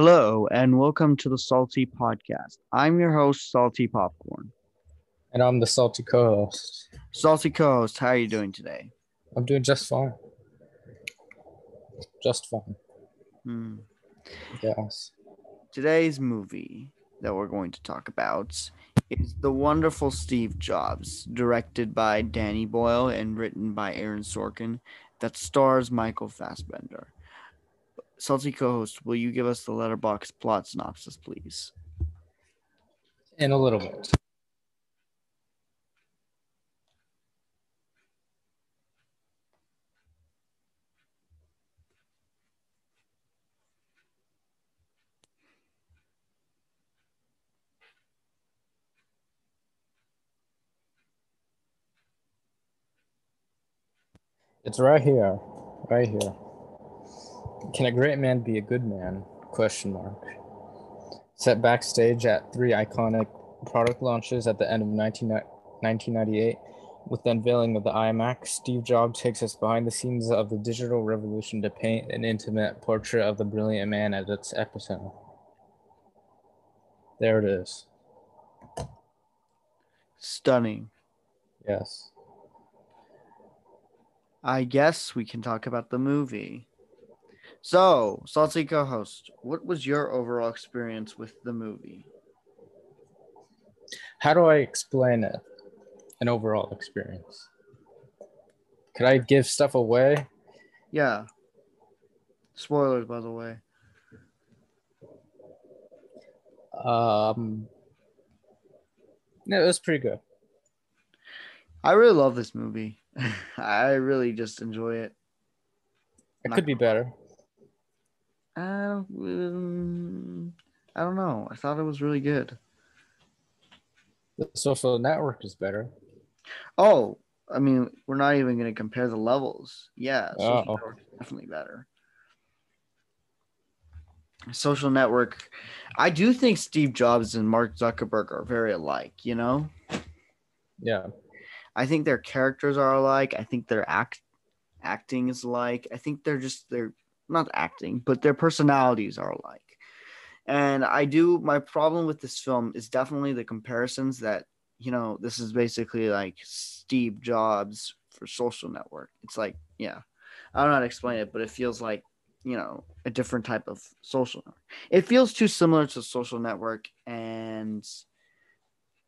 Hello, and welcome to the Salty Podcast. I'm your host, Salty Popcorn. And I'm the salty co-host. Salty co host, how are you doing today? I'm doing just fine. Just fine. Hmm. Yes. Today's movie that we're going to talk about is The Wonderful Steve Jobs, directed by Danny Boyle and written by Aaron Sorkin, that stars Michael Fassbender. Salty co host, will you give us the Letterboxd plot synopsis, please? In a little bit. It's right here. Right here. Can a great man be a good man? Question mark. Set backstage at three iconic product launches at the end of 19, 1998 with the unveiling of the iMac, Steve Jobs takes us behind the scenes of the digital revolution to paint an intimate portrait of the brilliant man at its epicenter. There it is. Stunning. Yes. I guess we can talk about the movie. So, Salty co host, what was your overall experience with the movie? How do I explain it? An overall experience. Could I give stuff away? Yeah. Spoilers, by the way. Um, no, it was pretty good. I really love this movie. I really just enjoy it. It Not could be better. Uh, um, I don't know. I thought it was really good. The social network is better. Oh, I mean, we're not even going to compare the levels. Yeah, social Uh-oh. network is definitely better. Social network. I do think Steve Jobs and Mark Zuckerberg are very alike, you know? Yeah. I think their characters are alike. I think their act acting is alike. I think they're just they're not acting, but their personalities are alike. And I do my problem with this film is definitely the comparisons that, you know, this is basically like Steve Jobs for social network. It's like, yeah. I don't know how to explain it, but it feels like, you know, a different type of social network. It feels too similar to social network and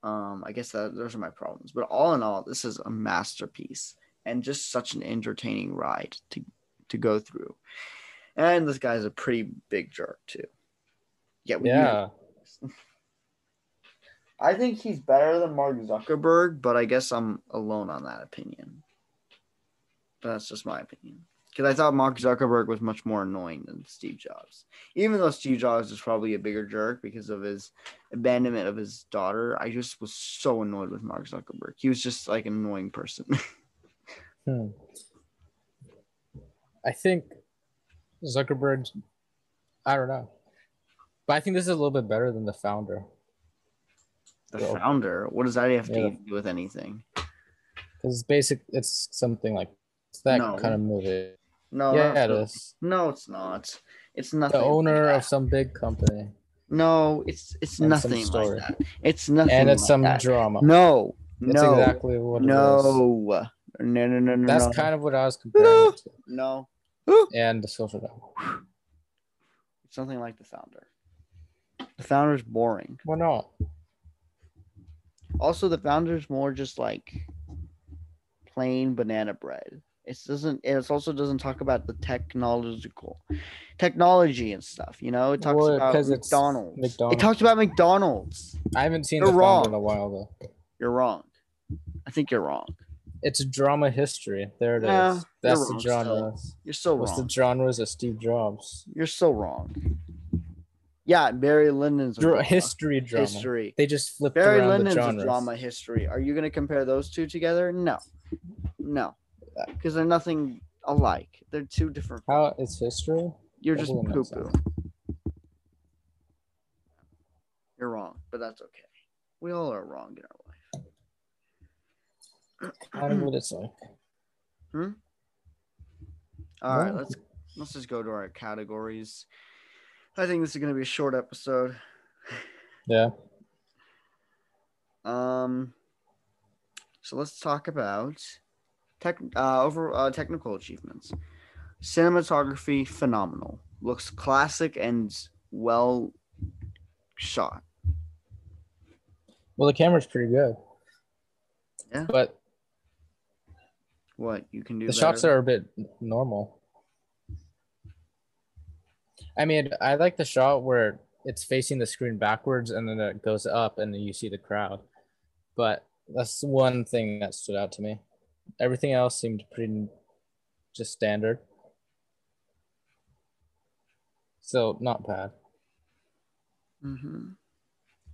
um, I guess that those are my problems. But all in all, this is a masterpiece and just such an entertaining ride to to go through. And this guy's a pretty big jerk too. Yeah, Yeah. I think he's better than Mark Zuckerberg, but I guess I'm alone on that opinion. But that's just my opinion. Because I thought Mark Zuckerberg was much more annoying than Steve Jobs. Even though Steve Jobs is probably a bigger jerk because of his abandonment of his daughter, I just was so annoyed with Mark Zuckerberg. He was just like an annoying person. Hmm. I think Zuckerberg, I don't know. But I think this is a little bit better than the founder. the Well, founder, what does that have to yeah. do with anything? Because it's basic it's something like it's that No. kind of movie. No, yeah, not it is. No, it's not. It's nothing. The owner that. of some big company. No, it's it's And nothing like that. It's nothing. And it's like some that. drama. No, That's no, exactly what it is. no, no, no, no, no. That's no. kind of what I was comparing it to. no. And the social network. It's something like the founder. The founder's boring. Why not? Also, the founder's more just like plain banana bread. It doesn't. It also doesn't talk about the technological technology and stuff. You know, it talks Well, about 'cause it's McDonald's. It McDonald's. talks about McDonald's. I haven't seen You're the wrong. founder in a while though. You're wrong. I think you're wrong. It's drama history. There it is. Yeah, you're That's the still. You're so What's wrong. the genres of Steve Jobs? You're so wrong. Yeah, Barry Lyndon's a Dra- drama. history drama. history. They just flipped Barry around Lyndon's the genres. drama history. Are you going to compare those two together? No, no, because they're nothing alike. They're two different. How it's history? You're just poo poo. You're wrong, but that's okay. We all are wrong in our life. Of what it's like. All right, let's let's just go to our categories. I think this is gonna be a short episode. Yeah. Um, so let's talk about tech uh, over uh, technical achievements. Cinematography phenomenal, looks classic and well shot. Well, the camera's pretty good. Yeah. But What you can do? the shots better? are a bit normal. I mean, I like the shot where it's facing the screen backwards and then it goes up and then you see the crowd. But that's one thing that stood out to me. Everything else seemed pretty just standard. So not bad. Mhm.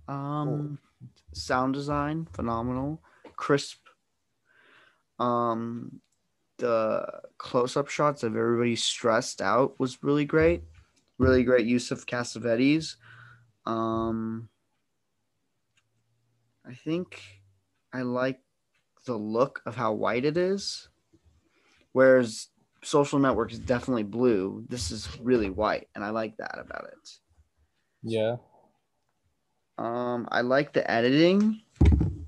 Um, sound design phenomenal, crisp. Um, the close-up shots of everybody stressed out was really great. Really great use of Cassavetes. Um, I think I like the look of how white it is, whereas Social Network is definitely blue. This is really white, and I like that about it. Yeah. Um, I like the editing.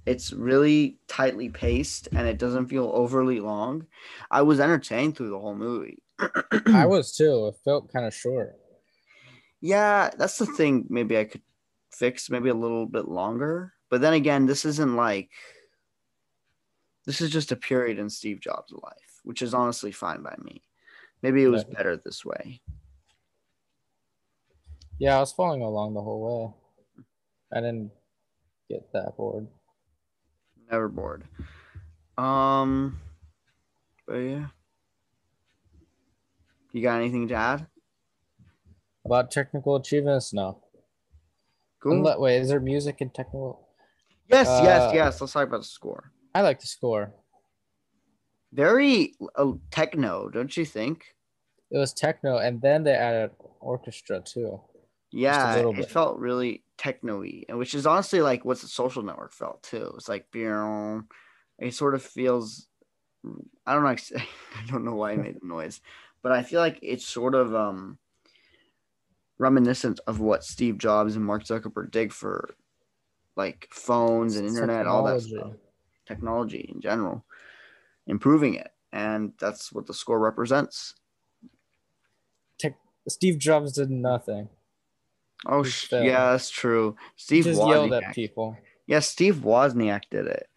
It's really tightly paced and it doesn't feel overly long. I was entertained through the whole movie. I was too. It felt kind of short. Yeah, that's the thing. Maybe I could fix maybe a little bit longer. But then again, this isn't like this is just a period in Steve Jobs' life, which is honestly fine by me. Maybe it was Right. better this way. Yeah, I was following along the whole way. I didn't get that bored. Never bored. Um, but yeah. You got anything to add? About technical achievements, no. Cool. Unle- wait, is there music and technical? Yes, yes, Uh, yes. Let's talk about the score. I like the score. Very uh, techno, don't you think? It was techno, and then they added orchestra too. Yeah, it felt really techno-y, and which is honestly like what the social network felt too. It's like it sort of feels. I don't know. I don't know why I made the noise, but I feel like it's sort of um reminiscent of what Steve Jobs and Mark Zuckerberg did for like phones and internet, all that stuff. Technology. technology in general, improving it. And that's what the score represents. Steve Jobs did nothing. Oh, sh- yeah, that's true. He Steve just yelled at people. Yeah, Steve Wozniak did it.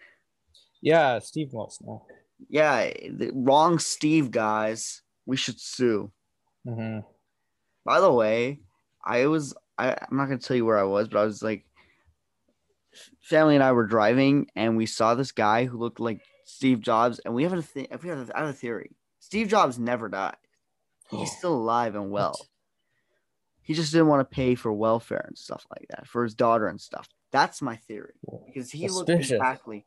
Yeah, Steve Wozniak. Yeah, the wrong Steve, guys. We should sue. hmm By the way, I was, I, I'm not going to tell you where I was, but I was like, family and I were driving and we saw this guy who looked like Steve Jobs. And we have a, th- we have a, I have a theory. Steve Jobs never died. He's still alive and well. What? He just didn't want to pay for welfare and stuff like that for his daughter and stuff. That's my theory because he looked exactly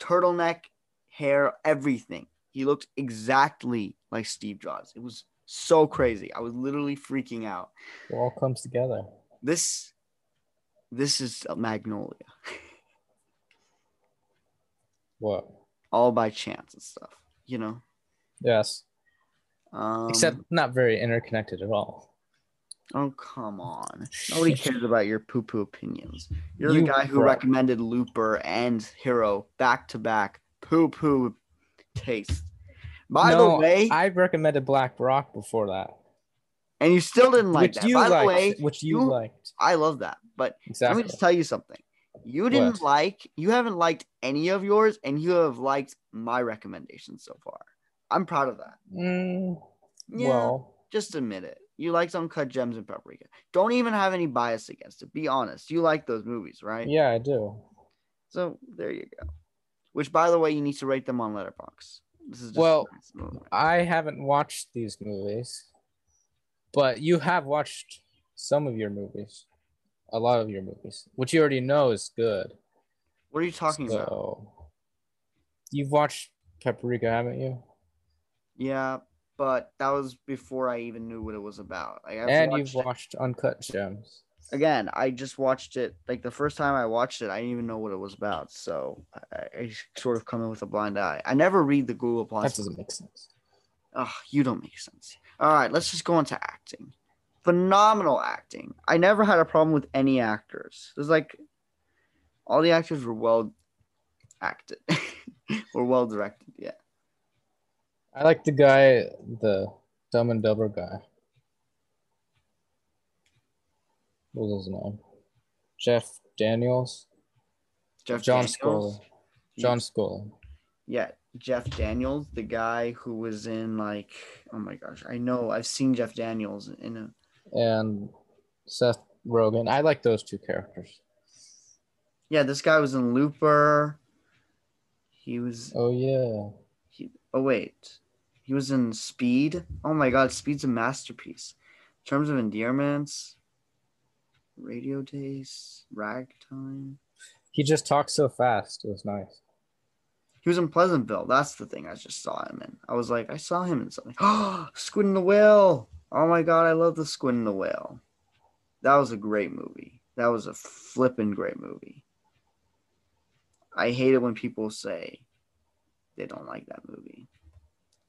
turtleneck, hair, everything. He looked exactly like Steve Jobs. It was so crazy. I was literally freaking out. It all comes together. This, this is Magnolia, What? all by chance and stuff. You know. Yes. Um, Except not very interconnected at all. Oh come on! Nobody cares about your poo-poo opinions. You're You the guy who bro. recommended Looper and Hero back to back. Poo-poo taste. By the way, I recommended Black Rock before that. and you still didn't like which that. you By liked. the way, which you, you- liked. I love that. But let me just tell you something. You didn't What? like. You haven't liked any of yours, and you have liked my recommendations so far. I'm proud of that. Mm, Yeah, Well, just admit it. You liked Uncut Gems and Paprika. Don't even have any bias against it. Be honest. You like those movies, right? yeah, I do. So there you go. Which, by the way, you need to rate them on Letterboxd. This is just Well, nice. I haven't watched these movies, but you have watched some of your movies, a lot of your movies, which you already know is good. what are you talking about? So, you've watched Paprika, haven't you? Yeah, but that was before I even knew what it was about. Like, I've and watched you've it- watched Uncut Gems. again. I just watched it. Like the first time I watched it, I didn't even know what it was about. So I, I sort of come in with a blind eye. I never read the Google Plus. That doesn't make sense. Oh, you don't make sense. All right, let's just go into acting. phenomenal acting. I never had a problem with any actors. It was like all the actors were well acted, or well directed. Yeah. I like the guy, the Dumb and Dumber guy. What was his name? Jeff Daniels. Jeff John Daniels. John Sculley. Yeah, Jeff Daniels, the guy who was in like, oh my gosh, I know I've seen Jeff Daniels in a and Seth Rogen. I like those two characters. yeah. This guy was in Looper. He was. Oh yeah. He, oh wait, he was in Speed. Oh my God, Speed's a masterpiece. In terms of endearments, Radio Days, Ragtime. He just talks so fast. It was nice. He was in Pleasantville. That's the thing I just saw him in. I was like, I saw him in something. Oh, Squid and the Whale. Oh my God, I love the Squid and the Whale. That was a great movie. That was a flippin' great movie. I hate it when people say they don't like that movie.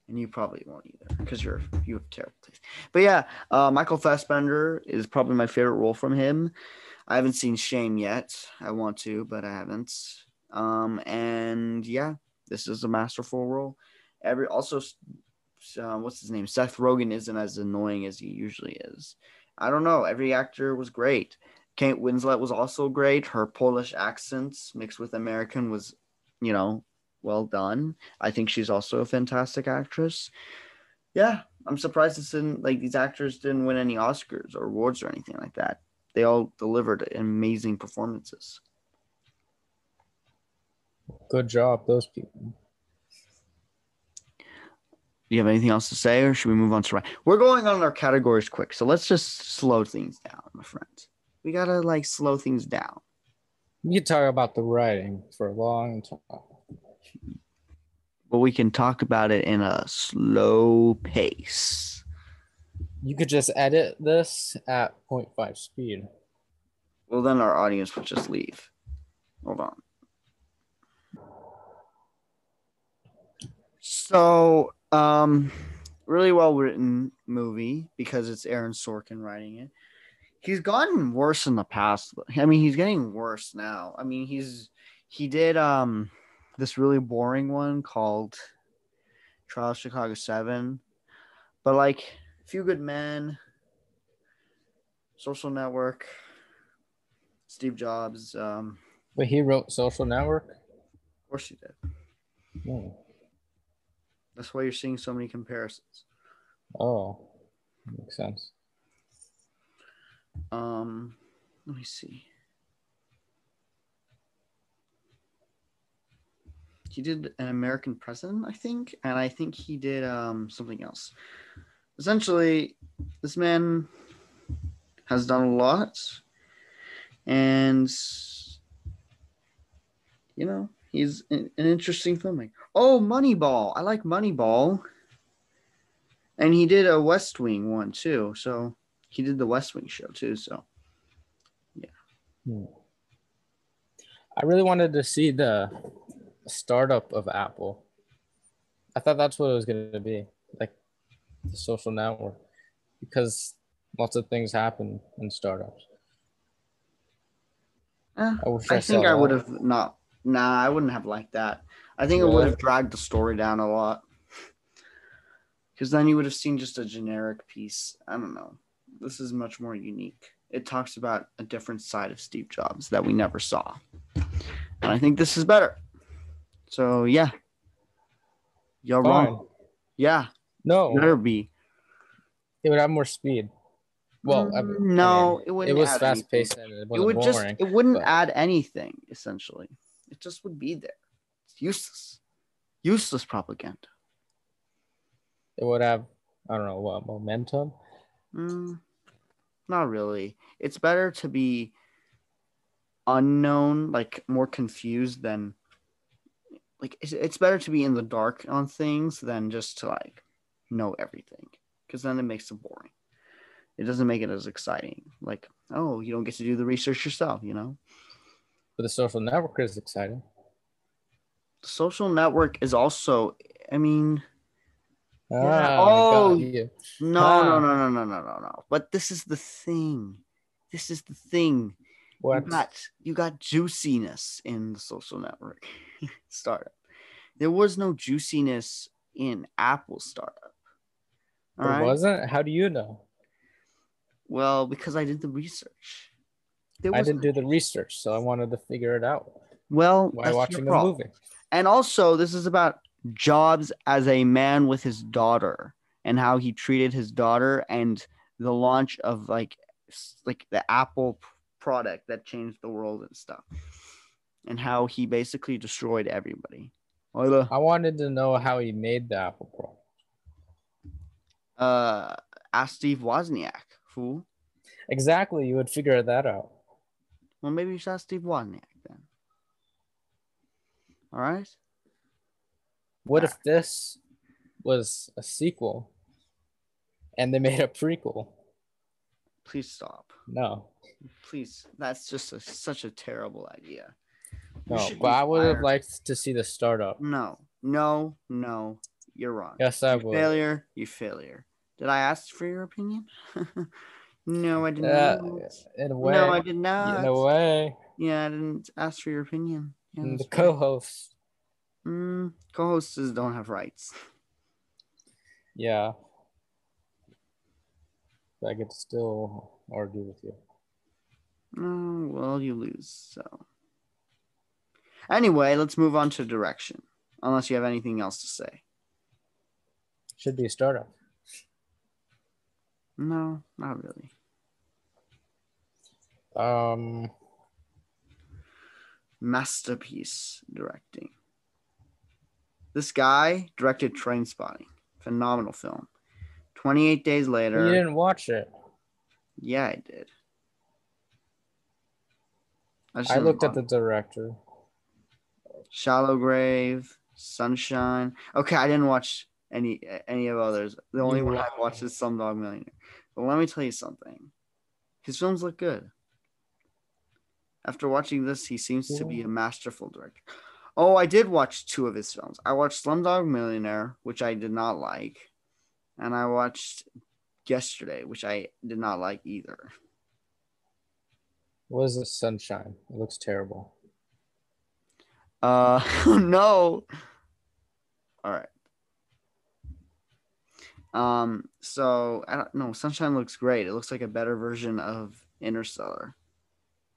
And you probably won't either because you're you have terrible taste. But yeah, uh, Michael Fassbender is probably my favorite role from him. I haven't seen Shame yet. I want to, but I haven't. Um, and yeah, this is a masterful role. Every also, uh, what's his name? Seth Rogen isn't as annoying as he usually is. I don't know. Every actor was great. Kate Winslet was also great. Her Polish accents mixed with American was, you know, well done. I think she's also a fantastic actress. Yeah, I'm surprised this didn't like these actors didn't win any Oscars or awards or anything like that. They all delivered amazing performances. Good job, those people. Do you have anything else to say, or should we move on to? We're going on our categories quick, so let's just slow things down, my friends. We gotta like slow things down. We could talk about the writing for a long time. But we can talk about it in a slow pace. You could just edit this at 0.5 speed. Well, then our audience would just leave. Hold on. So, um, really well written movie because it's Aaron Sorkin writing it. He's gotten worse in the past. I mean, he's getting worse now. I mean, he's he did um this really boring one called Trial of Chicago Seven, but like Few Good Men, Social Network, Steve Jobs. Um, But he wrote Social Network. of course he did. Oh, That's why you're seeing so many comparisons. oh. makes sense. Um, let me see. He did an American president, I think, and I think he did um something else. Essentially, this man has done a lot, and you know he's an, an interesting filmmaker. Oh, Moneyball! I like Moneyball, and he did a West Wing one too. So he did the West Wing show too. So Hmm. I really wanted to see the startup of Apple. I thought that's what it was going to be, like the social network, because lots of things happen in startups. eh, I I I, think I would have not. Nah, I wouldn't have liked that. I think it would have dragged the story down a lot. Because then you would have seen just a generic piece. I don't know. This is much more unique. It talks about a different side of Steve Jobs that we never saw. And I think this is better. So, yeah. You're Fine. wrong. Yeah, No, better be. it would have more speed. Well, I- I Mm, no, it wouldn't. It was fast paced and it it would just. It wouldn't but- add anything essentially it just would be there it's useless useless propaganda it would have, I don't know what momentum. Mm, not really it's better to be unknown like more confused than like it's, it's better to be in the dark on things than just to like know everything because then it makes it boring it doesn't make it as exciting like oh you don't get to do the research yourself you know But the social network is exciting. social network is also i mean Ah, Oh, got. No, Ah. no, no, no, no, no, no, no. But this is the thing. This is the thing. What? You got you got juiciness in the social network startup. There was no juiciness in Apple startup. All There right. wasn't? How do you know? Well, because I did the research. I didn't do the research, so I wanted to figure it out. well Why watching the movie? And also, this is about Jobs as a man with his daughter and how he treated his daughter and the launch of like like the Apple product that changed the world and stuff. And how he basically destroyed everybody. Hola. I wanted to know how he made the Apple Pro. Uh ask Steve Wozniak, fool. Exactly, you would figure that out. Well, maybe you should ask Steve Wozniak then. All right. What if this was a sequel and they made a prequel? Please stop. No, Please. That's just a, such a terrible idea. You no, but I would have liked to see the startup. No, no, no. You're wrong. Yes, I you would. failure. You failure. Did I ask for your opinion? no, I did Uh, not. in a way, No, I did not. in a way, Yeah, I didn't ask for your opinion. Yeah, and the right. co-host. Mm, co-hosts don't have rights. Yeah, I could still argue with you. Oh, well, you lose. So, anyway, let's move on to direction. Unless you have anything else to say. Should be a startup. No, not really. Um, Masterpiece directing. This guy directed Trainspotting. Phenomenal film. 28 days later. you didn't watch it. Yeah, I did. Just I looked at the director. Shallow Grave, Sunshine. Okay, I didn't watch any any of others. The only one I watched is Slumdog Millionaire. But let me tell you something. His films look good. After watching this, he seems to be a masterful director. Oh, I did watch two of his films. I watched Slumdog Millionaire, which I did not like, and I watched Yesterday, which I did not like either. What is this sunshine? It looks terrible. Uh, no. All right. Um, so I don't know. Sunshine looks great. It looks like a better version of Interstellar.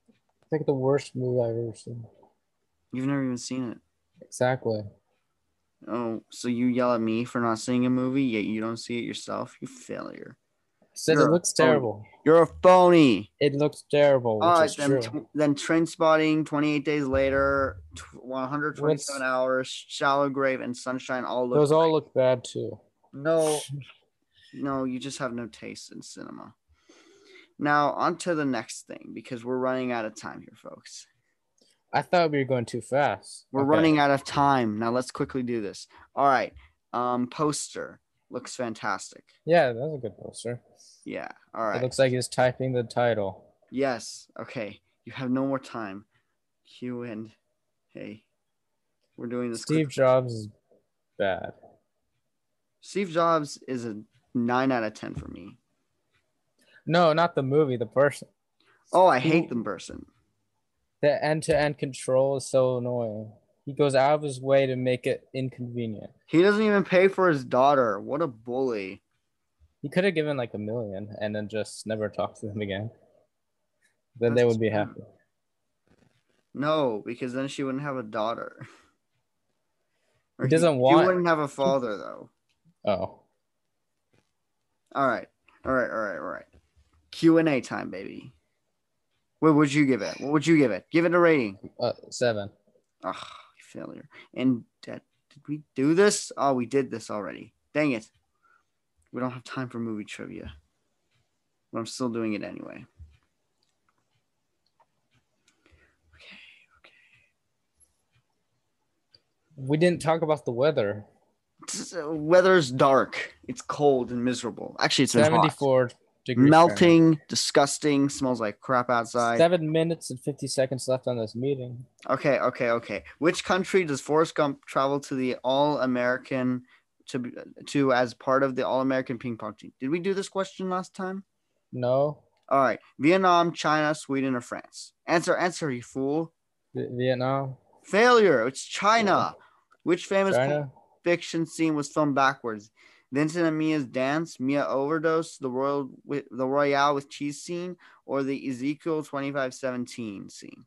I think the worst movie I've ever seen. You've never even seen it. Exactly. Oh, so you yell at me for not seeing a movie, yet you don't see it yourself? You failure. I said You're it looks terrible. You're a phony. It looks terrible, which All right, is then, true. tw- then Trainspotting, 28 Days Later, tw- 127 What's- Hours, Shallow Grave, and Sunshine all look Those all look bad too. No, no, you just have no taste in cinema. Now, on to the next thing because we're running out of time here, folks. I thought we were going too fast. We're Okay. running out of time. Now, let's quickly do this. All right. Um, poster looks fantastic. Yeah, that's a good poster. Yeah. All right. It looks like he's typing the title. yes. Okay. You have no more time. Q and hey, we're doing this. Steve quick. Jobs is bad. Steve Jobs is a nine out of ten for me. No, not the movie, the person. Oh, I hate the person. The end to end control is so annoying. He goes out of his way to make it inconvenient. He doesn't even pay for his daughter. What a bully. He could have given like a million and then just never talked to them again. Then they would be happy. No, because then she wouldn't have a daughter. He doesn't He want- wouldn't have a father though. Oh. All right, all right, all right, all right. Q and A time, baby. What would you give it? What would you give it? Give it a rating. Uh, seven. Ugh, failure. And uh, did we do this? Oh, we did this already. Dang it. We don't have time for movie trivia. But I'm still doing it anyway. Okay, okay. We didn't talk about the weather. It's- uh, Weather's dark. It's cold and miserable. Actually, it's 74 hot. 74 degrees. melting, disgusting, smells like crap outside. Seven minutes and 50 seconds left on this meeting. Okay, okay, okay. Which country does Forrest Gump travel to the all American to to as part of the All American ping pong team? Did we do this question last time? No. All right, Vietnam, China, Sweden, or France? Answer, answer, you fool! V- Vietnam. Failure. It's China. Which famous China. fiction scene was filmed backwards? Vincent and Mia's dance, Mia overdose, the royal with the Royale with cheese scene, or the Ezekiel twenty five seventeen scene.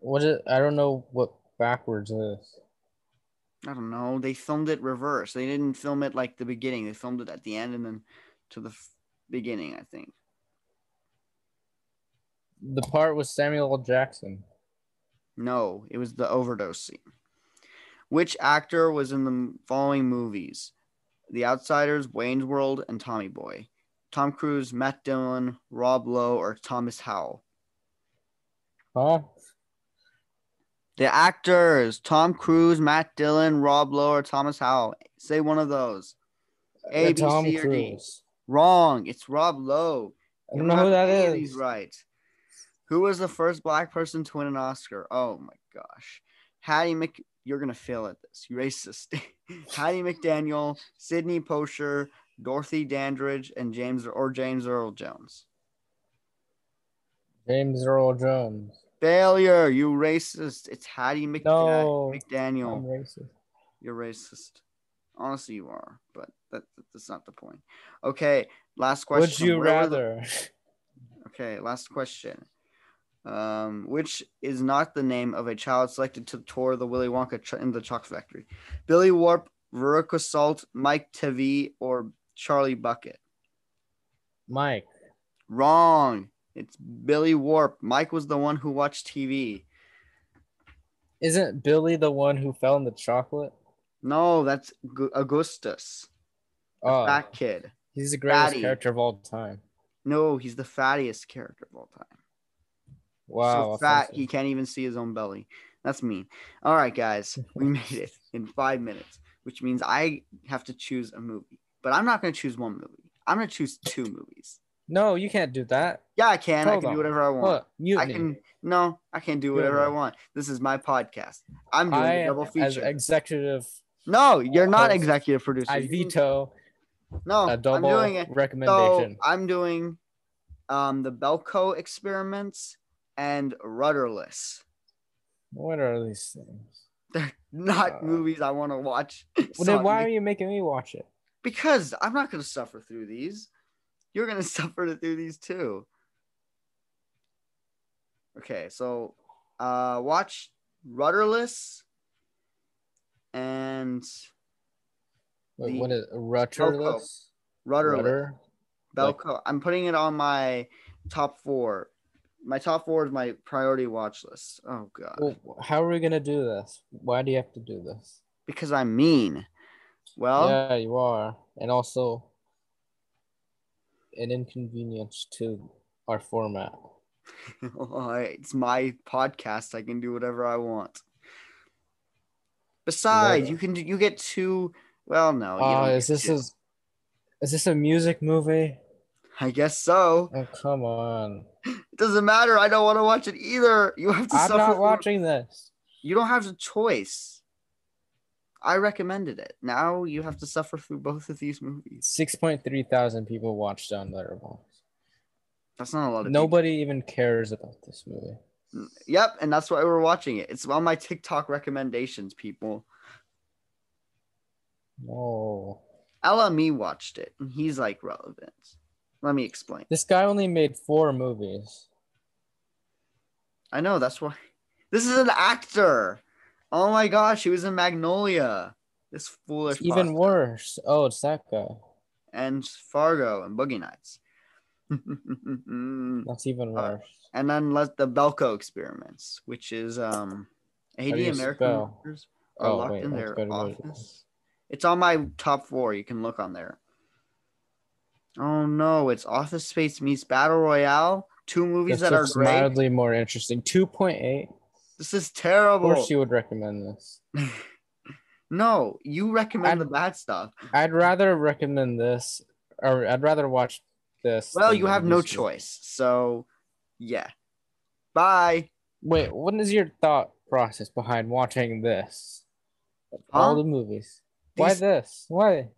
What is? I don't know what backwards is. I don't know. They filmed it reverse. They didn't film it like the beginning. They filmed it at the end and then to the f- beginning. I think. The part was Samuel L. Jackson. No, it was the overdose scene. Which actor was in the following movies? The Outsiders, Wayne's World, and Tommy Boy. Tom Cruise, Matt Dillon, Rob Lowe, or Thomas Howell. Huh? The actors: Tom Cruise, Matt Dillon, Rob Lowe, or Thomas Howell. Say one of those. A, Uh, B, Tom C, or D. Cruise. Wrong. It's Rob Lowe. I don't know who that is. that any of is. These right. Who was the first black person to win an Oscar? Oh my gosh. Hattie Mc you're gonna fail at this. You racist. Hattie McDaniel, Sidney Poitier, Dorothy Dandridge, and James or James Earl Jones. James Earl Jones. Failure, you racist. It's Hattie McDa- No. I'm McDaniel. racist. You're racist. Honestly, you are, but that, that's not the point. Okay, last question. Would you Where were the- rather? Okay, last question. Um, which is not the name of a child selected to tour the Willy Wonka ch- in the Chalk Factory? Billy Warp, Veruca Salt, Mike Teavee, or Charlie Bucket? Mike. Wrong. It's Billy Warp. Mike was the one who watched TV. Isn't Billy the one who fell in the chocolate? No, that's Gu- Augustus, Oh, fat kid. he's the greatest Fatty. character of all time. No, he's the fattiest character of all time. Wow. so fat he can't even see his own belly. That's mean. All right, guys, we made it in five minutes, which means I have to choose a movie. But I'm not going to choose one movie. I'm going to choose two movies. No, you can't do that. Yeah, I can. I can on. do whatever I want. Look, I can. No, I can do whatever I want. This is my podcast. I'm doing I, a double as feature. executive, no, you're not host, executive producer. I veto No, I'm doing it. So recommendation. I'm doing um, the Belko experiments and Rudderless. what are these things? They're not Uh, movies I want to watch. Well, then why are you making me watch it? Because I'm not going to suffer through these. You're going to suffer through these too. Okay, so uh watch Rudderless and Wait, what is rudderless? Rudderless. Rudder? Belko. I'm putting it on my top 4. My top 4 is my priority watch list. Oh god. Well, how are we gonna do this? Why do you have to do this? Because I'm mean. Well, yeah, you are, and also an inconvenience to our format. it's my podcast. I can do whatever I want. Besides, you can you get two. Well, no. you Oh, is this two. a is this a music movie? I guess so. Oh, come on! It doesn't matter. I don't want to watch it either. You have to I'm suffer. not watching this. You don't have a choice. I recommended it. Now you have to suffer through both of these movies. Six point three thousand people watched on Letterboxd. That's not a lot of Nobody even cares about this movie. Yep, and that's why we're watching it. It's on my TikTok recommendations, people. No, Ella me watched it, and he's like relevant. Let me explain. this guy only made four movies. I know that's why. This is an actor. Oh my gosh, he was in Magnolia. This foolish. It's even bastard. worse. Oh, it's that guy. And Fargo and Boogie Nights. That's even Uh, and then let the Belko experiments, which is um, 80 American spell? workers are Oh, locked wait, in their better way to- office. It's on my top four. You can look on there. Oh no, it's Office Space meets Battle Royale. Two movies This that are great. mildly more interesting. Two point eight. This is terrible. Of course, you would recommend this. No, you recommend I'd- the bad stuff. I'd rather recommend this, or I'd rather watch this. Well, you have no choice. So, yeah. Bye. Wait, what is your thought process behind watching this? Huh? All the movies. Why this? Why?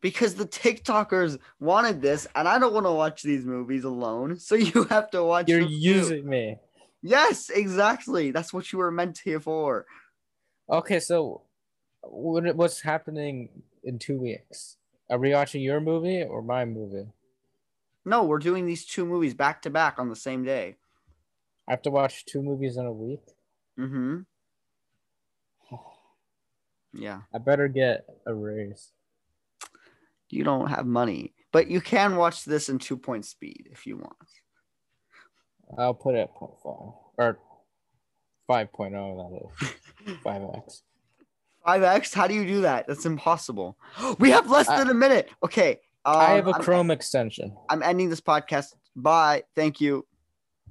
Because the TikTokers wanted this, and I don't want to watch these movies alone. So you have to watch. You're them too. using me. Yes, exactly. That's what you were meant here for. Okay, so what what's happening in two weeks? Are we watching your movie or my movie? No, we're doing these two movies back to back on the same day. I have to watch two movies in a week. Mm-hmm. Yeah. I better get a raise. You don't have money, but you can watch this in two point speed if you want. I'll put it at 0.5 or 5.0. That is 5x. 5x? How do you do that? That's impossible. We have less than a minute. Okay. Um, I have a I'm- Chrome extension. I'm ending this podcast. Bye. Thank you.